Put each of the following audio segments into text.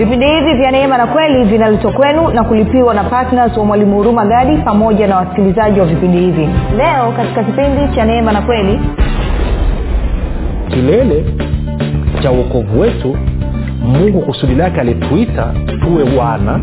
vipindi hivi vya neema na kweli vinaletwa kwenu na kulipiwa na ptns wa mwalimu huruma gadi pamoja na wasikilizaji wa vipindi hivi. Leo katika kipindi cha neema na kweli kilele cha uokovu wetu mungu kusudi lake alituita tuwe wana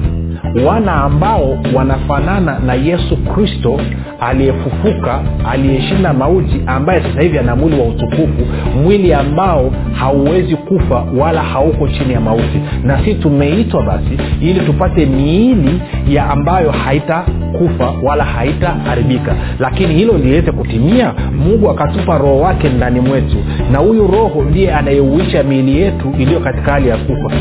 wana ambao wanafanana na yesu kristo aliyefufuka aliyeshinda mauti ambaye sasa hivi ana mwili wa utukufu mwili ambao hauwezi kufa wala hauko chini ya mauti. Na si tumeitwa basi ili tupate miili ya ambayo haitakufa wala haitaharibika. Lakini hilo liweze kutimia. Mungu akatupa roho wake ndani mwetu. Na huyu roho ndiye anayeuisha miili yetu iliyo katika hali ya kufa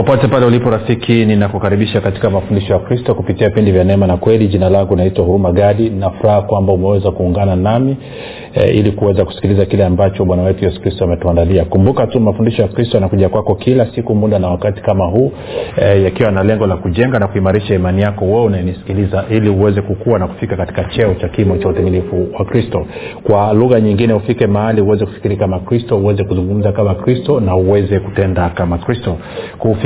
popote pale ulipo rafiki ninakukaribisha katika mafundisho ya kristo kupitia vipindi vya neema na kweli. Jina langu naitwa huruma gadi. Nafuraha kwamba umeweza kuungana nami e, ili kuweza kusikiliza kile ambacho bwana wetu yesu kristo ametuandalia. Kumbuka tu mafundisho ya kristo yanakuja kwako kila siku muda na wakati kama huu e, yakiwa na lengo la kujenga na kuimarisha imani yako. Wewe unanisikiliza ili uweze kukua na kufika katika cheo cha kimo cha utimilifu wa kristo. Kwa lugha nyingine ufike mahali uweze kufikiri kama kristo uweze kuzungumza kama kristo na uweze kutenda kama kristo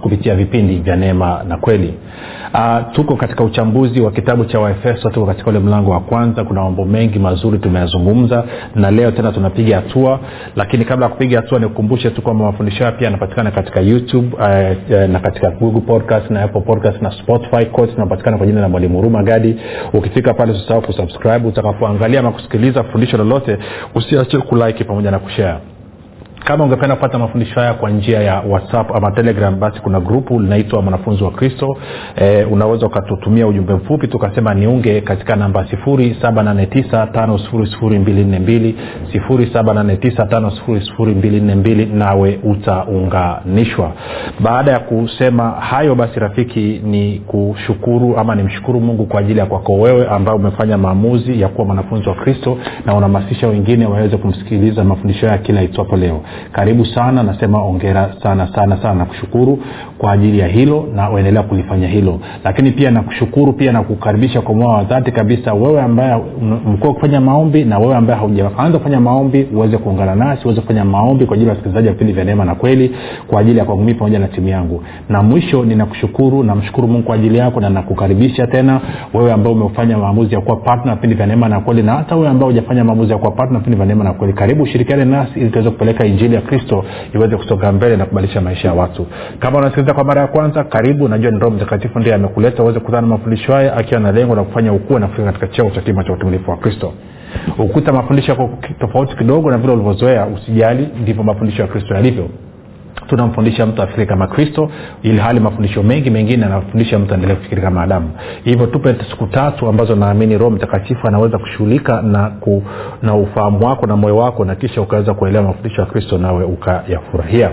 kupitia vipindi vya neema na kweli. Uh, tuko katika uchambuzi wa kitabu cha waefeso tuko katika ule mlango wa kwanza kuna mambo mengi mazuri tumeyazungumza na leo tena tunapiga hatua lakini kabla ya kupiga hatua nikukumbushe tu kwamba mafundisho haya pia yanapatikana katika youtube uh, uh, na katika google podcast na apple podcast na spotify tunapatikana kwa jina la mwalimu huruma gadi. Ukifika pale usisahau kusubscribe. Utakapoangalia ama kusikiliza fundisho lolote usiache kulike pamoja na kushare kama ungependa kupata mafundisho haya kwa njia ya whatsapp ama telegram basi kuna grupu linaitwa mwanafunzi wa kristo. E, unaweza ukatutumia ujumbe mfupi tukasema niunge katika namba 7895242 7895242 nawe utaunganishwa. Baada ya kusema hayo basi rafiki ni kushukuru ama nimshukuru mungu kwa ajili ya kwako wewe ambao umefanya maamuzi ya kuwa mwanafunzi wa kristo na unahamasisha wengine waweze kumsikiliza mafundisho haya kila itwapo leo karibu sana nasema ongera sana sana sana nakushukuru kwa ajili ya hilo na uendelea kulifanya hilo. Lakini pia nakushukuru pia nakukaribisha kwa moyo wa kabisa wewe ambaye mkuwa kufanya maombi na wewe ambaye haujaanza kufanya maombi uweze kuungana nasi uweze kufanya maombi kwa ajili ya wasikilizaji wa vipindi vya neema na kweli kwa ajili ya kwangu pamoja na timu yangu. Na mwisho ninakushukuru namshukuru mungu kwa ajili yako na nakukaribisha tena wewe ambao umefanya maamuzi ya kuwa partner vipindi vya neema na kweli na hata wewe ambao hujafanya maamuzi ya kuwa partner vipindi vya neema na kweli karibu ushirikiane nasi ili tuweze kupeleka injili ya kristo iweze kusonga mbele na kubadilisha maisha ya watu. Kama unasikiliza kwa mara ya kwanza karibu. Najua ni roho mtakatifu ndiye amekuleta uweze kukutana na mafundisho haya akiwa na lengo la kufanya ukue na kufika katika cheo cha kima cha utumilifu wa kristo. Ukuta mafundisho yako tofauti kidogo na vile ulivyozoea usijali ndivyo mafundisho ya kristo yalivyo tunamfundisha mtu afikiri kama kristo ili hali mafundisho mengi mengine anafundisha mtu aendelee kufikiri kama adamu. Hivyo tupe siku tatu ambazo naamini roho mtakatifu anaweza kushughulika na, na ufahamu wako na moyo wako na kisha ukaweza kuelewa mafundisho ya kristo nawe ukayafurahia.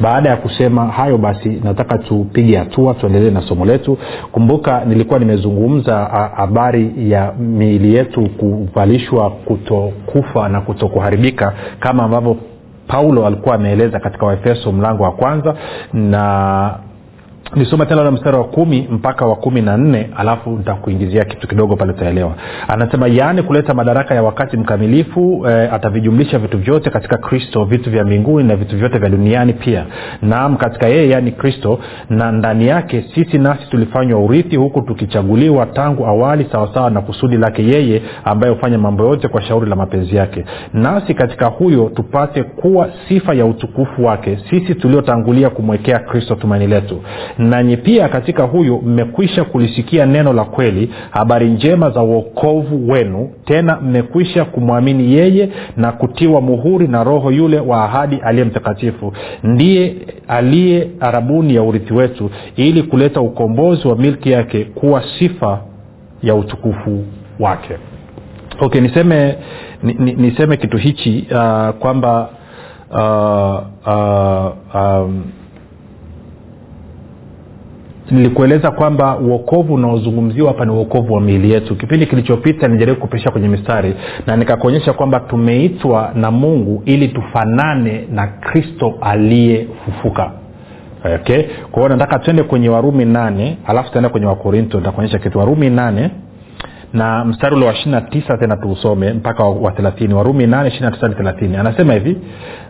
Baada ya kusema hayo basi nataka tupige hatua tuendelee na somo letu. Kumbuka nilikuwa nimezungumza habari ya miili yetu kuvalishwa kutokufa na kutokuharibika kama ambavyo paulo alikuwa ameeleza katika waefeso mlango wa kwanza na nisoma tena ule mstari wa kumi mpaka wa kumi na nne alafu nitakuingizia kitu kidogo pale utaelewa. Anasema yaani kuleta madaraka ya wakati mkamilifu e, atavijumlisha vitu vyote katika kristo vitu vya mbinguni na vitu vyote vya duniani pia. Naam katika yeye yaani kristo na ndani yake sisi nasi tulifanywa urithi huku tukichaguliwa tangu awali sawasawa na kusudi lake yeye ambaye hufanya mambo yote kwa shauri la mapenzi yake. Nasi katika huyo tupate kuwa sifa ya utukufu wake sisi tuliotangulia kumwekea kristo tumaini letu nanyi pia katika huyu mmekwisha kulisikia neno la kweli habari njema za uokovu wenu. Tena mmekwisha kumwamini yeye na kutiwa muhuri na roho yule wa ahadi aliye mtakatifu. Ndiye aliye arabuni ya urithi wetu ili kuleta ukombozi wa milki yake kuwa sifa ya utukufu wake. Okay niseme ni, ni, niseme kitu hichi uh, kwamba uh, uh, um, nilikueleza kwamba uokovu unaozungumziwa hapa ni uokovu wa miili yetu. Kipindi kilichopita nijaribu kupisha kwenye mistari na nikakuonyesha kwamba tumeitwa na mungu ili tufanane na kristo aliyefufuka. Okay? Kwa hiyo nataka twende kwenye warumi nane alafu tuende kwenye wakorinto nitakuonyesha kitu. Warumi nane na mstari ule wa ishiri na tisa tena tuusome mpaka wa thelathini. Warumi nane anasema hivi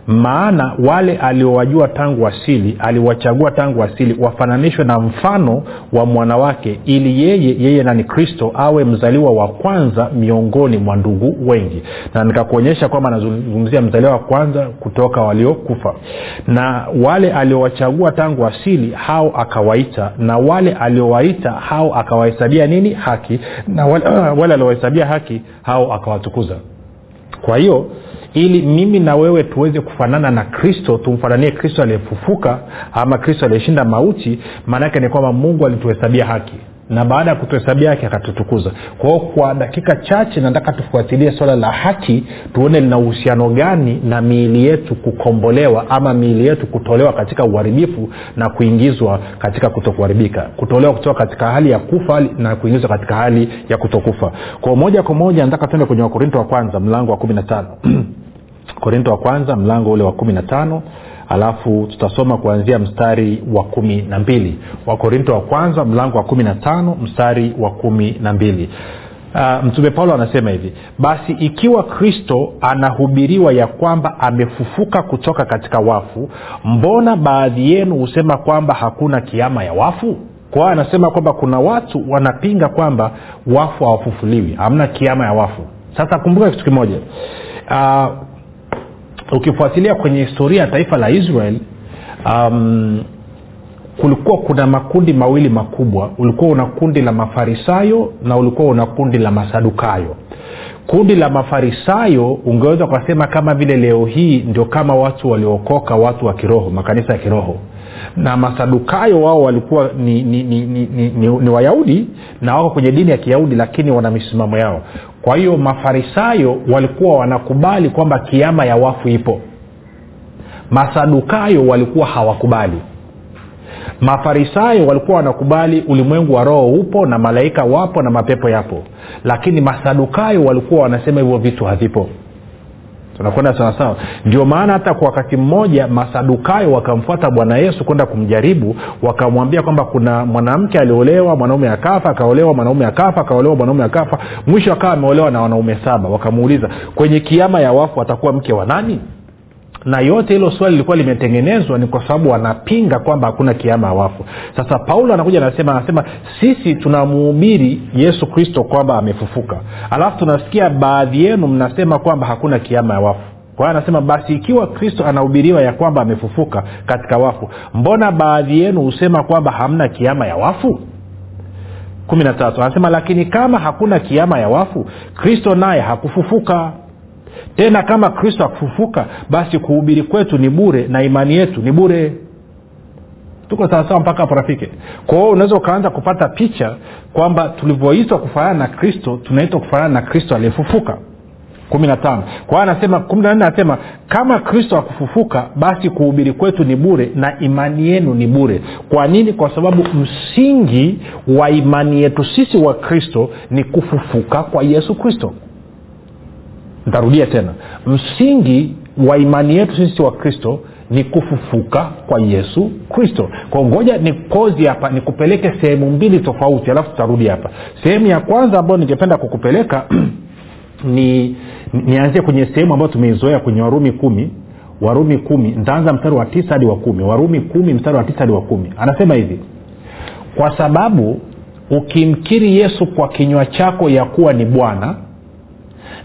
maana wale aliowajua tangu asili aliwachagua tangu asili wafananishwe na mfano wa mwanawake ili yeye yeye nani? Kristo awe mzaliwa wa kwanza miongoni mwa ndugu wengi. Na nikakuonyesha kwamba anazungumzia mzaliwa wa kwanza kutoka waliokufa. Na wale aliowachagua tangu asili hao akawaita. Na wale aliowaita hao akawahesabia nini? Haki. Na wale, wale aliowahesabia haki hao akawatukuza. Kwa hiyo ili mimi na wewe tuweze kufanana na kristo tumfananie kristo aliyefufuka ama kristo aliyeshinda mauti maanaake ni kwamba mungu alituhesabia haki na baada ya kutuhesabia haki akatutukuza. Kwao kwa dakika chache nataka tufuatilie swala la haki tuone lina uhusiano gani na miili yetu kukombolewa ama miili yetu kutolewa katika uharibifu na kuingizwa katika kutokuharibika. Kutolewa kutoka katika hali ya kufa na kuingizwa katika hali ya kutokufa. Kwao moja kwa moja nataka tuende kwenye wakorinto wa kwanza mlango wa kumi na tano. Korinto wa kwanza mlango ule wa kumi na tano alafu tutasoma kuanzia mstari wa kumi na mbili. Wakorinto wa kwanza mlango wa kumi na tano mstari wa kumi na mbili. Uh, mtume paulo anasema hivi basi ikiwa kristo anahubiriwa ya kwamba amefufuka kutoka katika wafu mbona baadhi yenu husema kwamba hakuna kiama ya wafu? Kwao anasema kwamba kuna watu wanapinga kwamba wafu hawafufuliwi hamna kiama ya wafu. Sasa kumbuka kitu kimoja. Uh, ukifuatilia kwenye historia ya taifa la israel um, kulikuwa kuna makundi mawili makubwa. Ulikuwa una kundi la mafarisayo na ulikuwa una kundi la masadukayo. Kundi la mafarisayo ungeweza ukasema kama vile leo hii ndio kama watu waliokoka watu wa kiroho makanisa ya kiroho na masadukayo wao walikuwa ni, ni, ni, ni, ni, ni, ni wayahudi na wako kwenye dini ya kiyahudi lakini wana misimamo yao. Kwa hiyo mafarisayo walikuwa wanakubali kwamba kiama ya wafu ipo. Masadukayo walikuwa hawakubali. Mafarisayo walikuwa wanakubali ulimwengu wa roho upo na malaika wapo na mapepo yapo. Lakini masadukayo walikuwa wanasema hivyo vitu havipo tunakwenda sawasawa ndio maana hata kwa wakati mmoja masadukayo wakamfuata bwana yesu kwenda kumjaribu wakamwambia kwamba kuna mwanamke aliolewa mwanaume akafa akaolewa mwanaume akafa akaolewa mwanaume akafa. Mwisho akawa ameolewa na wanaume saba. Wakamuuliza kwenye kiama ya wafu atakuwa mke wa nani na yote hilo swali lilikuwa limetengenezwa ni kwa sababu wanapinga kwamba hakuna kiama wafu sasa paulo anakuja anasema anasema sisi tunamuhubiri yesu kristo kwamba amefufuka. Alafu tunasikia baadhi yenu mnasema kwamba hakuna kiama ya wafu kwa hiyo anasema basi ikiwa kristo anahubiriwa ya kwamba amefufuka katika wafu mbona baadhi yenu husema kwamba hamna kiama ya wafu? Kumi na tatu anasema lakini kama hakuna kiama ya wafu kristo naye hakufufuka tena kama kristo akufufuka basi kuhubiri kwetu ni bure na imani yetu ni bure. Tuko sawasawa mpaka hapo rafiki? Kwa unaweza ukaanza kupata picha kwamba tulivyoitwa kufanana na kristo tunaitwa kufanana na kristo aliyefufuka. kumi na tano. Kwa hiyo anasema kumi na nne anasema kama kristo akufufuka basi kuhubiri kwetu ni bure na imani yenu ni bure. Kwa nini? Kwa sababu msingi wa imani yetu sisi wa kristo ni kufufuka kwa yesu kristo ntarudia tena. Msingi wa imani yetu sisi wa kristo ni kufufuka kwa yesu kristo. Kwa ngoja ni kozi hapa nikupeleke sehemu mbili tofauti alafu tutarudi hapa. Sehemu ya kwanza ambayo ningependa kukupeleka ni nianzie kwenye sehemu ambayo tumeizoea kwenye warumi kumi. Warumi kumi ntaanza mstari wa tisa hadi wa kumi. Warumi kumi mstari wa tisa hadi wa kumi. Anasema hivi kwa sababu ukimkiri yesu kwa kinywa chako ya kuwa ni bwana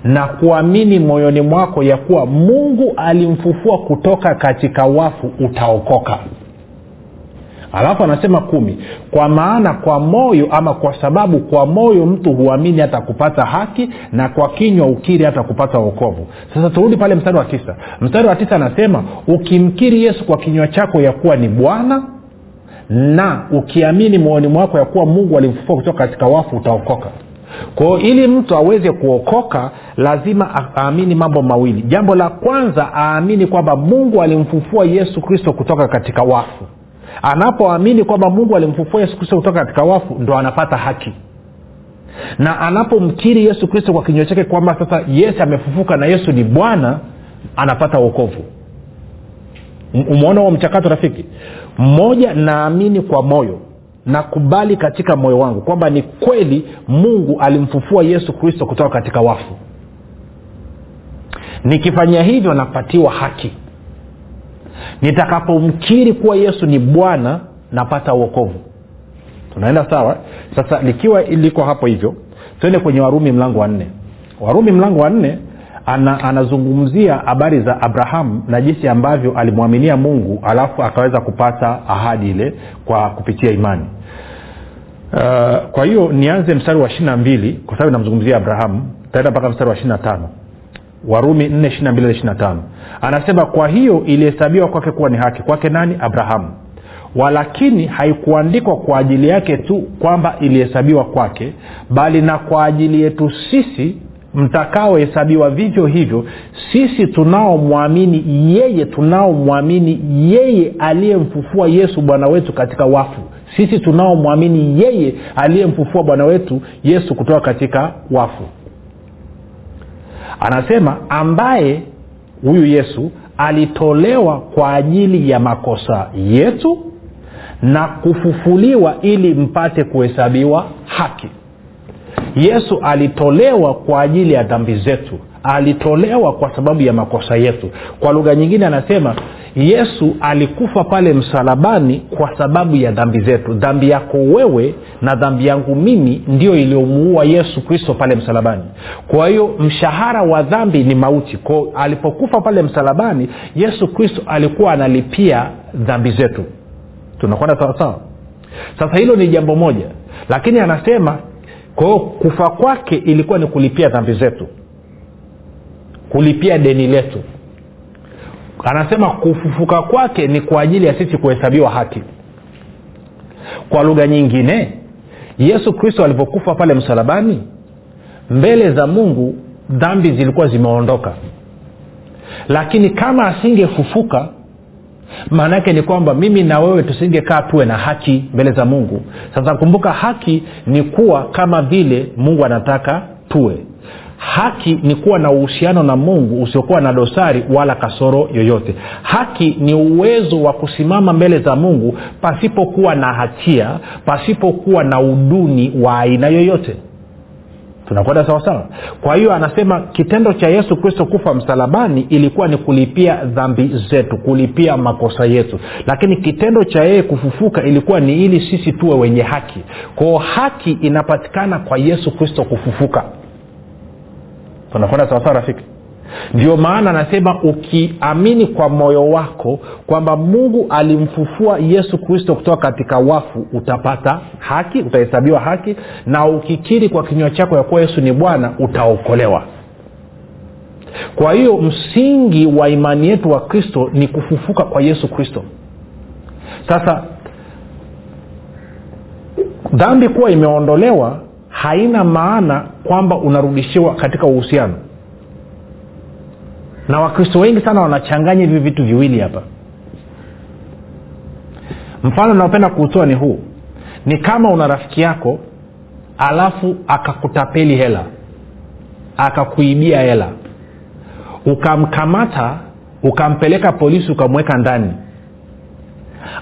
na kuamini moyoni mwako ya kuwa mungu alimfufua kutoka katika wafu utaokoka. Alafu anasema kumi kwa maana kwa moyo ama kwa sababu kwa moyo mtu huamini hata kupata haki na kwa kinywa ukiri hata kupata uokovu sasa turudi pale mstari wa tisa. Mstari wa tisa anasema ukimkiri yesu kwa kinywa chako ya kuwa ni bwana na ukiamini moyoni mwako ya kuwa mungu alimfufua kutoka katika wafu utaokoka kwao ili mtu aweze kuokoka lazima aamini mambo mawili. Jambo la kwanza aamini kwamba mungu alimfufua yesu kristo kutoka katika wafu. Anapoamini kwamba mungu alimfufua yesu kristo kutoka katika wafu ndo anapata haki. Na anapomkiri yesu kristo kwa kinywa chake kwamba sasa yesu amefufuka na yesu ni bwana anapata uokovu umeona huo mchakato rafiki? Mmoja naamini kwa moyo nakubali katika moyo wangu kwamba ni kweli mungu alimfufua yesu kristo kutoka katika wafu. Nikifanya hivyo napatiwa haki. Nitakapomkiri kuwa yesu ni bwana napata uokovu tunaenda sawa? Sasa likiwa liko hapo hivyo twende kwenye warumi mlango wa nne. Warumi mlango wa nne ana, anazungumzia habari za abrahamu na jinsi ambavyo alimwaminia mungu alafu akaweza kupata ahadi ile kwa kupitia imani. Uh, kwa hiyo nianze mstari wa ishiri na mbili kwa sababu namzungumzia abrahamu taenda mpaka mstari wa ishiri na tano. Warumi 4 anasema kwa hiyo ilihesabiwa kwake kuwa ni haki. Kwake nani? Abrahamu walakini haikuandikwa kwa ajili yake tu kwamba ilihesabiwa kwake bali na kwa ajili yetu sisi mtakaohesabiwa vivyo hivyo sisi tunaomwamini yeye tunaomwamini yeye aliyemfufua yesu bwana wetu katika wafu. Sisi tunaomwamini yeye aliyemfufua bwana wetu yesu kutoka katika wafu. Anasema ambaye huyu yesu alitolewa kwa ajili ya makosa yetu na kufufuliwa ili mpate kuhesabiwa haki yesu alitolewa kwa ajili ya dhambi zetu. Alitolewa kwa sababu ya makosa yetu. Kwa lugha nyingine anasema yesu alikufa pale msalabani kwa sababu ya dhambi zetu. Dhambi yako wewe na dhambi yangu mimi ndio iliyomuua yesu kristo pale msalabani. Kwa hiyo mshahara wa dhambi ni mauti. Ko alipokufa pale msalabani yesu kristo alikuwa analipia dhambi zetu. Tunakwenda sawasawa? Sasa hilo ni jambo moja. Lakini anasema kwa kufa kwake ilikuwa ni kulipia dhambi zetu kulipia deni letu. Anasema kufufuka kwake ni kwa ajili ya sisi kuhesabiwa haki. Kwa lugha nyingine yesu kristo alivyokufa pale msalabani mbele za mungu dhambi zilikuwa zimeondoka. Lakini kama asingefufuka maana yake ni kwamba mimi na wewe tusingekaa tuwe na haki mbele za mungu. Sasa kumbuka haki ni kuwa kama vile mungu anataka tuwe. Haki ni kuwa na uhusiano na mungu usiokuwa na dosari wala kasoro yoyote. Haki ni uwezo wa kusimama mbele za mungu pasipokuwa na hatia pasipokuwa na uduni wa aina yoyote tunakwenda sawasawa kwa hiyo anasema kitendo cha yesu kristo kufa msalabani ilikuwa ni kulipia dhambi zetu kulipia makosa yetu. Lakini kitendo cha yeye kufufuka ilikuwa ni ili sisi tuwe wenye haki. Kwao haki inapatikana kwa yesu kristo kufufuka. Tunakwenda sawasawa rafiki ndio maana anasema ukiamini kwa moyo wako kwamba mungu alimfufua yesu kristo kutoka katika wafu utapata haki utahesabiwa haki na ukikiri kwa kinywa chako ya kuwa yesu ni bwana utaokolewa. Kwa hiyo msingi wa imani yetu wa kristo ni kufufuka kwa yesu kristo. Sasa dhambi kuwa imeondolewa haina maana kwamba unarudishiwa katika uhusiano na wakristo wengi sana wanachanganya hivi vitu viwili hapa. Mfano naopenda kuutoa ni huu. Ni kama una rafiki yako alafu akakutapeli hela akakuibia hela ukamkamata ukampeleka polisi ukamweka ndani.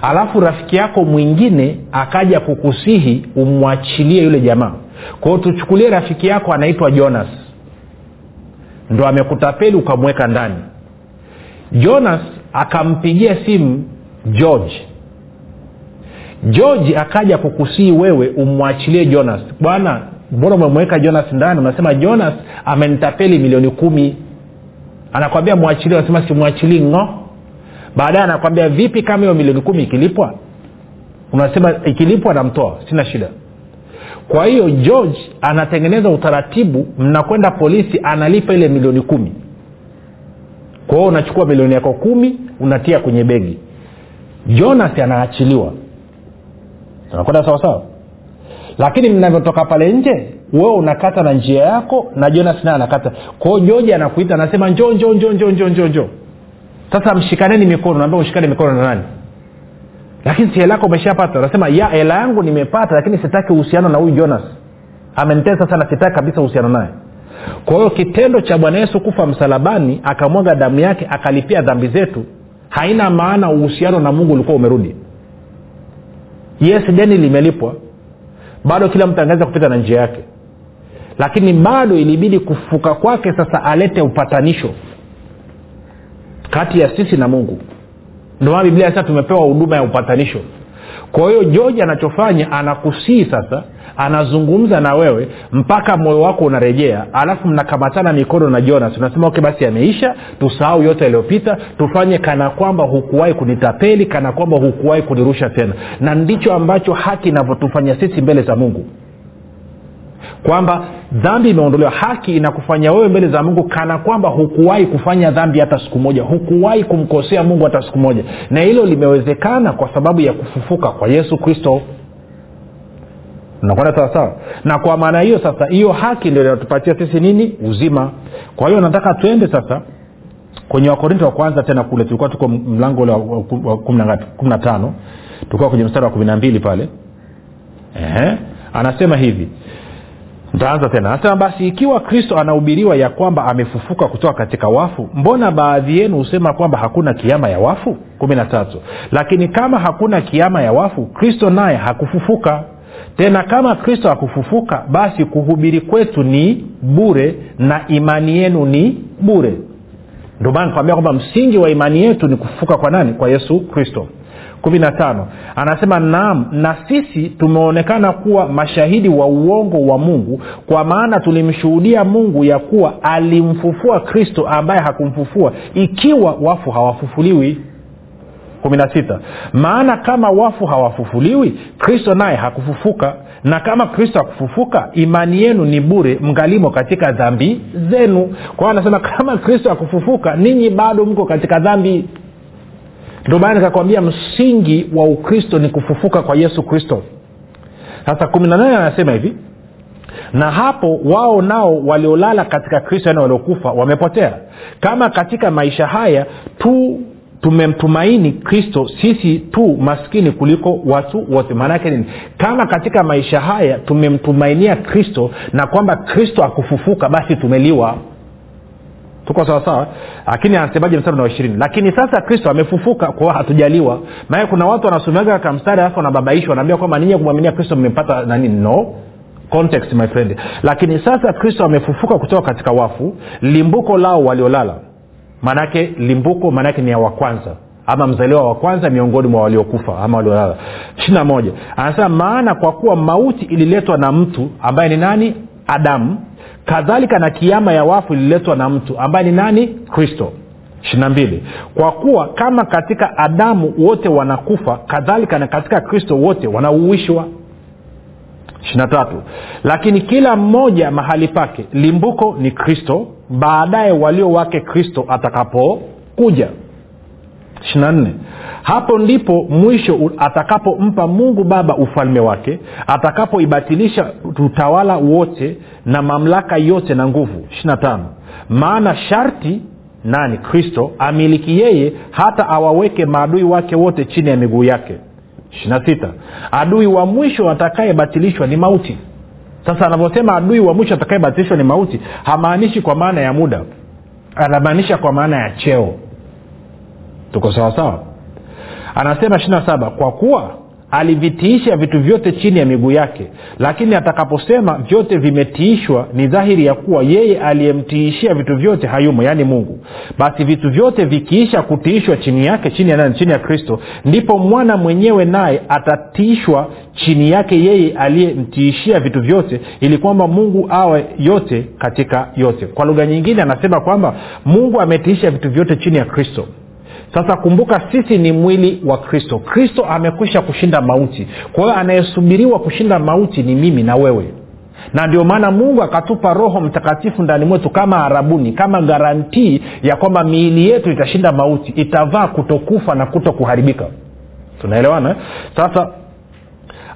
Alafu rafiki yako mwingine akaja kukusihi umwachilie yule jamaa. Kwao tuchukulie rafiki yako anaitwa jonas ndo amekutapeli ukamweka ndani. Jonas akampigia simu george. George akaja kukusii wewe umwachilie jonas. Bwana mbona umemweka jonas ndani? Unasema jonas amenitapeli milioni kumi. Anakwambia mwachilie unasema simwachilii ng'o. Baadaye anakwambia vipi kama hiyo milioni kumi ikilipwa? Unasema ikilipwa namtoa sina shida kwa hiyo george anatengeneza utaratibu mnakwenda polisi analipa ile milioni kumi. Kwa unachukua milioni yako kumi unatia kwenye begi. Jonas anaachiliwa. Unakwenda sawasawa lakini mnavyotoka pale nje wewe unakata na njia yako na jonas naye anakata. Kwao joji anakuita anasema njo njo njo njo njo njo sasa mshikaneni mikono naambia ushikane mikono na nani lakini si hela yako umeshapata. Unasema ya hela yangu nimepata lakini sitaki uhusiano na huyu jonas. Amenitesa sana sitaki kabisa uhusiano naye. Kwa hiyo kitendo cha bwana yesu kufa msalabani akamwaga damu yake akalipia dhambi zetu haina maana uhusiano na mungu ulikuwa umerudi. Yes deni limelipwa. Bado kila mtu angeweza kupita na njia yake. Lakini bado ilibidi kufuka kwake sasa alete upatanisho kati ya sisi na mungu ndio maana biblia sasa tumepewa huduma ya upatanisho. Kwa hiyo joji anachofanya anakusii sasa anazungumza na wewe mpaka moyo wako unarejea alafu mnakamatana mikono na jonas. Unasema okay basi ameisha tusahau yote yaliyopita tufanye kana kwamba hukuwahi kunitapeli kana kwamba hukuwahi kunirusha tena. Na ndicho ambacho haki inavyotufanya sisi mbele za mungu kwamba dhambi imeondolewa. Haki inakufanya wewe mbele za mungu kana kwamba hukuwahi kufanya dhambi hata siku moja. Hukuwahi kumkosea mungu hata siku moja. Na hilo limewezekana kwa sababu ya kufufuka kwa yesu kristo. Nakwenda sawasawa na kwa maana hiyo sasa hiyo haki ndio inatupatia sisi nini? Uzima. Kwa hiyo nataka tuende sasa kwenye wakorinto wa kwanza tena kule. Tulikuwa tuko mlango ule wa kumi na tano. Tulikuwa kwenye mstari wa kumi na mbili pale. Ehe. anasema hivi ntaanza tena. Anasema basi ikiwa kristo anahubiriwa ya kwamba amefufuka kutoka katika wafu mbona baadhi yenu husema kwamba hakuna kiama ya wafu? Kumi na tatu. Lakini kama hakuna kiama ya wafu kristo naye hakufufuka. Tena kama kristo hakufufuka basi kuhubiri kwetu ni bure na imani yenu ni bure. Ndio maana kwamba msingi wa imani yetu ni kufufuka kwa nani? Kwa yesu kristo kumi na tano. Anasema naam na sisi tumeonekana kuwa mashahidi wa uongo wa mungu kwa maana tulimshuhudia mungu ya kuwa alimfufua kristo ambaye hakumfufua ikiwa wafu hawafufuliwi. kumi na sita. Maana kama wafu hawafufuliwi kristo naye hakufufuka. Na kama kristo hakufufuka imani yenu ni bure mngalimo katika dhambi zenu. Kwa hiyo anasema kama kristo hakufufuka ninyi bado mko katika dhambi ndio maana nikakwambia msingi wa ukristo ni kufufuka kwa yesu kristo. Sasa kumi na nane anasema hivi na hapo wao nao waliolala katika kristo yani waliokufa wamepotea. Kama katika maisha haya tu tumemtumaini kristo sisi tu maskini kuliko watu wote. Maanaake nini? Kama katika maisha haya tumemtumainia kristo na kwamba kristo akufufuka basi tumeliwa tuko sawasawa lakini anasemaje mstari na ishirini? Lakini sasa kristo amefufuka kwa hatujaliwa. Maana kuna watu wanasomeaga katika mstari alafu wanababaishwa wanaambia kwamba ninyi kumwaminia kristo mmepata nani? No. Context my friend. Lakini sasa kristo amefufuka kutoka katika wafu limbuko lao waliolala. Maanake limbuko maanake ni ya wa ama mzaliwa wa kwanza miongoni mwa waliokufa ama waliolala. Ishirina moja. Anasema maana kwa kuwa mauti ililetwa na mtu ambaye ni nani? Adamu kadhalika na kiama ya wafu ililetwa na mtu ambaye ni nani? Kristo. Ishirinambili kwa kuwa kama katika adamu wote wanakufa kadhalika na katika kristo wote wanauishwa. Ishirina tatu. Lakini kila mmoja mahali pake limbuko ni kristo baadaye walio wake kristo atakapokuja. Ishirina nne hapo ndipo mwisho atakapompa mungu baba ufalme wake atakapoibatilisha utawala wote na mamlaka yote na nguvu. 5 maana sharti nani? Kristo amiliki yeye hata awaweke maadui wake wote chini ya miguu yake. Ishirina sita. Adui wa mwisho atakayebatilishwa ni mauti. Sasa anavyosema adui wa mwisho atakayebatilishwa ni mauti hamaanishi kwa maana ya muda. Anamaanisha kwa maana ya cheo. Tuko sawasawa anasema ishirina saba kwa kuwa alivitiisha vitu vyote chini ya miguu yake lakini atakaposema vyote vimetiishwa ni dhahiri ya kuwa yeye aliyemtiishia vitu vyote hayumo yaani mungu. Basi vitu vyote vikiisha kutiishwa chini yake chini ya nani? Chini ya kristo ndipo mwana mwenyewe naye atatiishwa chini yake yeye aliyemtiishia vitu vyote ili kwamba mungu awe yote katika yote. Kwa lugha nyingine anasema kwamba mungu ametiisha vitu vyote chini ya kristo sasa kumbuka sisi ni mwili wa kristo. Kristo amekwisha kushinda mauti. Kwa hiyo anayesubiriwa kushinda mauti ni mimi na wewe. Na ndio maana mungu akatupa roho mtakatifu ndani mwetu kama arabuni kama garantii ya kwamba miili yetu itashinda mauti itavaa kutokufa na kuto kuharibika tunaelewana sasa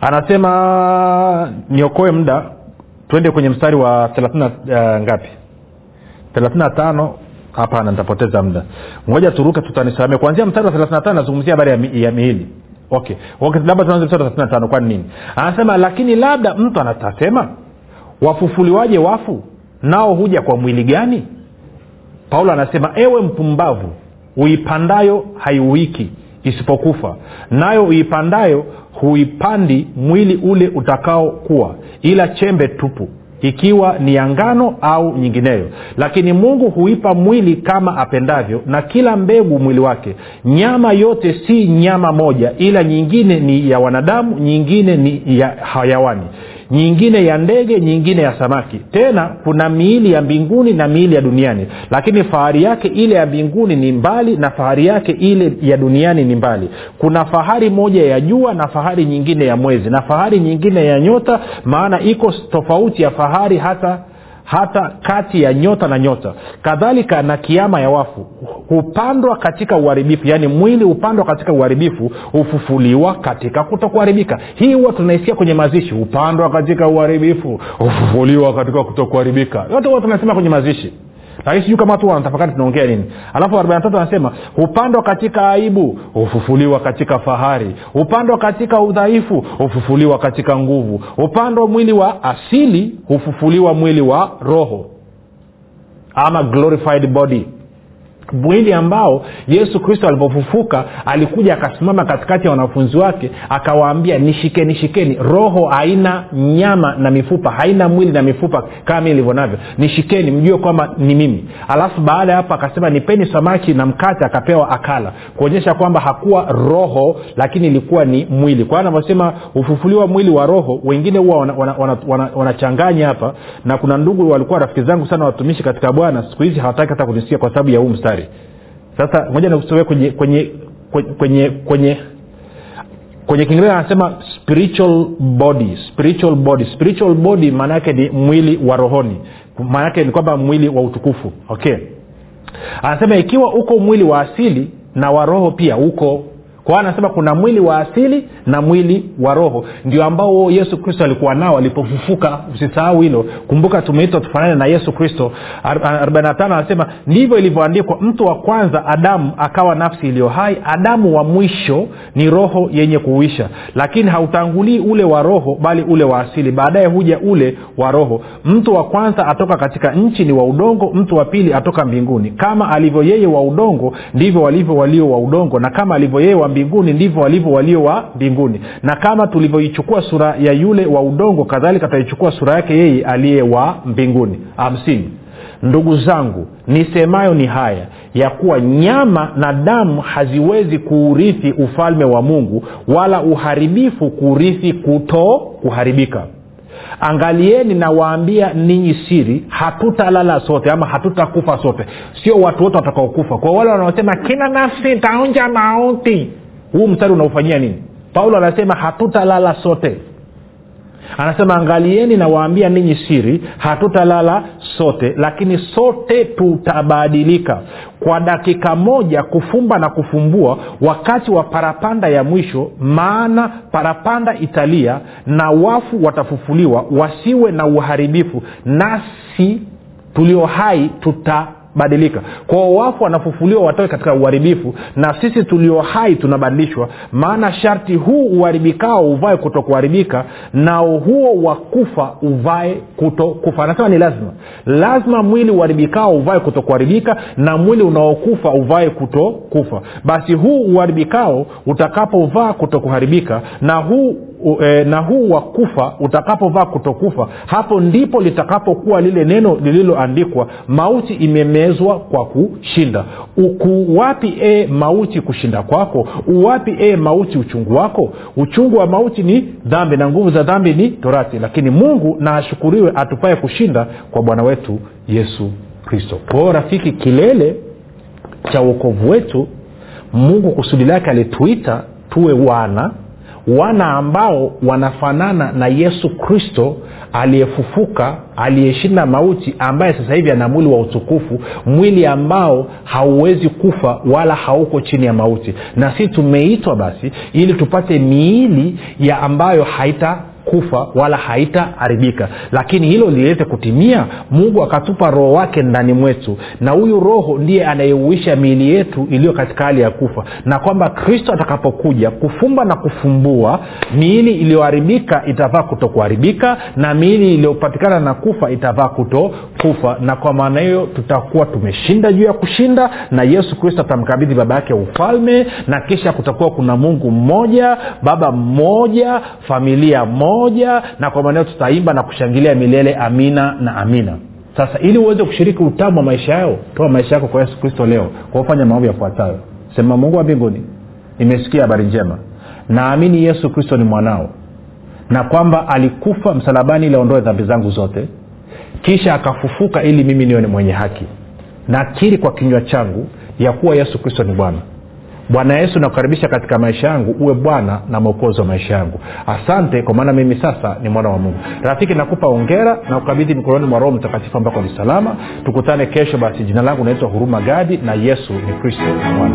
anasema niokoe muda twende kwenye mstari wa thelathini uh, ngapi? thelathini na tano hapana nitapoteza muda. Ngoja turuke tutanisamia kuanzia mstari wa thelathini nazungumzia habari ya, mi, ya miili. Okay. Okay labda tuanze mstari wa 35 kwani nini? Anasema lakini labda mtu anatasema wafufuliwaje wafu? Nao huja kwa mwili gani? Paulo anasema ewe mpumbavu uipandayo haiuiki isipokufa. Nayo uipandayo huipandi mwili ule utakaokuwa ila chembe tupu ikiwa ni ya ngano au nyingineyo. Lakini mungu huipa mwili kama apendavyo na kila mbegu mwili wake. Nyama yote si nyama moja ila nyingine ni ya wanadamu nyingine ni ya hayawani nyingine ya ndege nyingine ya samaki. Tena kuna miili ya mbinguni na miili ya duniani. Lakini fahari yake ile ya mbinguni ni mbali na fahari yake ile ya duniani ni mbali. Kuna fahari moja ya jua na fahari nyingine ya mwezi. Na fahari nyingine ya nyota maana iko tofauti ya fahari hata hata kati ya nyota na nyota. Kadhalika na kiama ya wafu. Hupandwa katika uharibifu yaani mwili hupandwa katika uharibifu hufufuliwa katika kutokuharibika. Hii huwa tunaisikia kwenye mazishi hupandwa katika uharibifu hufufuliwa katika kutokuharibika. Yote huwa tunasema kwenye mazishi lakini sijui kama watu wanatafakari tunaongea nini. Alafu arobaini tatu anasema hupandwa katika aibu hufufuliwa katika fahari. Hupandwa katika udhaifu hufufuliwa katika nguvu. Hupandwa mwili wa asili hufufuliwa mwili wa roho. Ama glorified body mwili ambao yesu kristo alipofufuka alikuja akasimama katikati ya wanafunzi wake akawaambia nishikeni. Shikeni roho haina nyama na mifupa haina mwili na mifupa kama mi ilivyo navyo. Nishikeni mjue kwamba ni mimi. Alafu baada ya hapo akasema nipeni samaki na mkate akapewa akala kuonyesha kwamba hakuwa roho lakini ilikuwa ni mwili. Kwa hiyo anavyosema ufufuliwa mwili wa roho wengine huwa wanachanganya wana, wana, wana, wana hapa. Na kuna ndugu walikuwa rafiki zangu sana watumishi katika bwana siku hizi hawataki hata kunisikia kwa sababu ya huu mstari sasa moja nikusomee kwenye kwenye kwenye kwenye kwenye kiingereza anasema spiritual body spiritual body. Spiritual body maana yake ni mwili wa rohoni. Maana yake ni kwamba mwili wa utukufu. Okay. Anasema ikiwa uko mwili wa asili na wa roho pia uko kwa anasema kuna mwili wa asili na mwili wa roho. Ndio ambao yesu kristo alikuwa nao alipofufuka. Usisahau hilo. Kumbuka tumeitwa tufanane na yesu kristo. 45 anasema ndivyo ilivyoandikwa mtu wa kwanza adamu akawa nafsi iliyo hai. Adamu wa mwisho ni roho yenye kuuisha. Lakini hautangulii ule wa roho bali ule wa asili. Baadaye huja ule wa roho. Mtu wa kwanza atoka katika nchi ni wa udongo mtu wa pili atoka mbinguni. Kama alivyo yeye wa udongo ndivyo walivyo walio wa udongo. Na kama alivyo yeye wa mbinguni ndivyo walivyo walio wa mbinguni. Na kama tulivyoichukua sura ya yule wa udongo kadhalika ataichukua sura yake yeye aliye wa mbinguni. Hamsini. Ndugu zangu nisemayo ni haya ya kuwa nyama na damu haziwezi kuurithi ufalme wa mungu wala uharibifu kuurithi kuto kuharibika angalieni nawaambia ninyi siri hatutalala sote ama hatutakufa sote. Sio watu wote watakaokufa. Kwa wale wanaosema kila nafsi itaonja mauti huu mstari unaofanyia nini? Paulo anasema hatutalala sote. Anasema angalieni nawaambia ninyi siri hatutalala sote lakini sote tutabadilika. Kwa dakika moja kufumba na kufumbua wakati wa parapanda ya mwisho maana parapanda italia na wafu watafufuliwa wasiwe na uharibifu nasi tulio hai tuta badilika. Kwao wafu wanafufuliwa watoke katika uharibifu na sisi tulio hai tunabadilishwa. Maana sharti huu uharibikao uvae kuto kuharibika nao huo wa kufa uvae kuto kufa anasema ni lazima. Lazima mwili uharibikao uvae kuto kuharibika na mwili unaokufa uvae kuto kufa basi huu uharibikao utakapovaa kuto kuharibika na huu e, na huu wa kufa utakapovaa kutokufa hapo ndipo litakapokuwa lile neno lililoandikwa mauti imemezwa kwa kushinda. Kuwapi e mauti kushinda kwako? Uwapi e mauti uchungu wako? Uchungu wa mauti ni dhambi na nguvu za dhambi ni torati. Lakini mungu na ashukuriwe atupaye kushinda kwa bwana wetu yesu kristo. Kwao rafiki kilele cha uokovu wetu mungu kusudi lake alituita tuwe wana wana ambao wanafanana na yesu kristo aliyefufuka aliyeshinda mauti ambaye sasa hivi ana mwili wa utukufu mwili ambao hauwezi kufa wala hauko chini ya mauti. Na sisi tumeitwa basi ili tupate miili ya ambayo haita kufa wala haitaharibika. Lakini hilo liweze kutimia mungu akatupa roho wake ndani mwetu. Na huyu roho ndiye anayeuisha miili yetu iliyo katika hali ya kufa. Na kwamba kristo atakapokuja kufumba na kufumbua miili iliyoharibika itavaa kutokuharibika na miili iliyopatikana na kufa itavaa kuto kufa na kwa maana hiyo tutakuwa tumeshinda juu ya kushinda na yesu kristo atamkabidhi baba yake ufalme na kisha kutakuwa kuna mungu mmoja baba mmoja familia moja na kwa maneo tutaimba na kushangilia milele amina na amina. Sasa ili uweze kushiriki utamu wa maisha yao toa maisha yako kwa yesu kristo leo kwa kufanya maovu yafuatayo. Sema mungu wa mbinguni nimesikia habari njema. Naamini yesu kristo ni mwanao na kwamba alikufa msalabani ili aondoe dhambi zangu zote kisha akafufuka ili mimi niwe ni mwenye haki. Nakiri kwa kinywa changu ya kuwa yesu kristo ni bwana bwana yesu nakukaribisha katika maisha yangu. Uwe bwana na mwokozi wa maisha yangu. Asante kwa maana mimi sasa ni mwana wa mungu. Rafiki nakupa ongera na kukabidhi mikononi mwa roho mtakatifu ambako ni salama. Tukutane kesho basi. Jina langu naitwa huruma gadi na yesu ni kristo bwana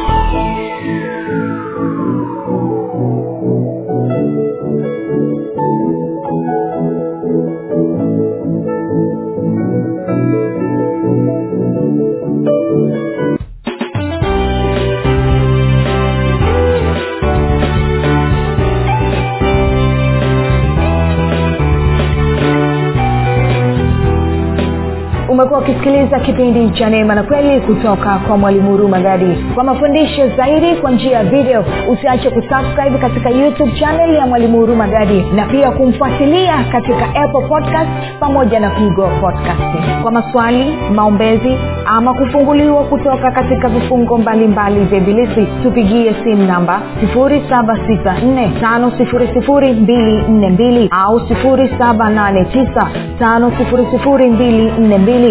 umekuwa ukisikiliza kipindi cha neema na kweli kutoka kwa mwalimu huruma gadi. Kwa mafundisho zaidi kwa njia ya video usiache kusubscribe katika youtube chanel ya mwalimu huruma gadi na pia kumfuatilia katika apple podcast pamoja na google podcast. Kwa maswali maombezi ama kufunguliwa kutoka katika vifungo mbalimbali vya ibilisi tupigie simu namba 7645242 au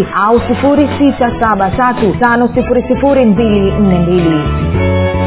7895242 au 6735242